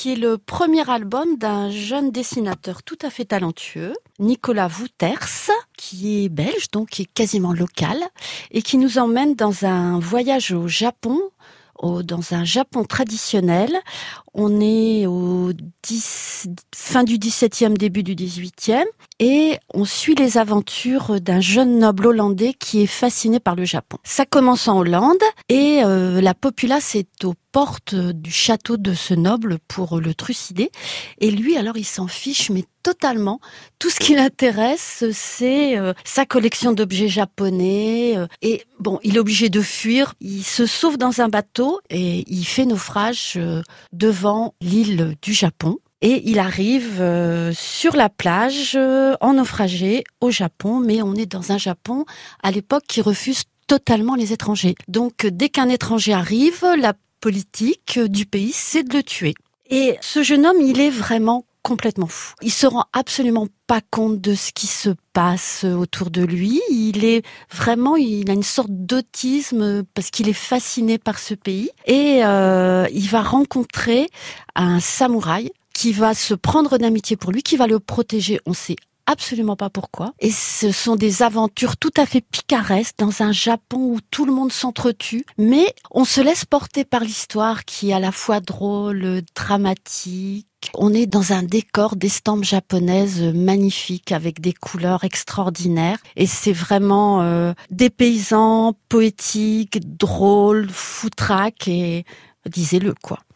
qui est le premier album d'un jeune dessinateur tout à fait talentueux, Nicolas Wouters, qui est belge, donc qui est quasiment local, et qui nous emmène dans un voyage au Japon dans un Japon traditionnel. On est au 10, fin du 17e, début du 18e, et on suit les aventures d'un jeune noble hollandais qui est fasciné par le Japon. Ça commence en Hollande, et euh, la populace est au porte du château de ce noble pour le trucider. Et lui, alors, il s'en fiche, mais totalement. Tout ce qui l'intéresse, c'est euh, sa collection d'objets japonais. Euh, et bon, il est obligé de fuir. Il se sauve dans un bateau et il fait naufrage devant l'île du Japon. Et il arrive sur la plage en naufragé au Japon, mais on est dans un Japon à l'époque qui refuse totalement les étrangers. Donc dès qu'un étranger arrive, la politique du pays, c'est de le tuer. Et ce jeune homme, il est vraiment complètement fou. Il se rend absolument pas compte de ce qui se passe autour de lui. Il est vraiment, il a une sorte d'autisme parce qu'il est fasciné par ce pays. Et euh, il va rencontrer un samouraï qui va se prendre d'amitié pour lui, qui va le protéger. On sait absolument pas pourquoi. Et ce sont des aventures tout à fait picaresques dans un Japon où tout le monde s'entretue, mais on se laisse porter par l'histoire qui est à la fois drôle, dramatique. On est dans un décor d'estampes japonaises magnifiques avec des couleurs extraordinaires et c'est vraiment euh, des paysans poétiques, drôles, foutraques et disez-le quoi.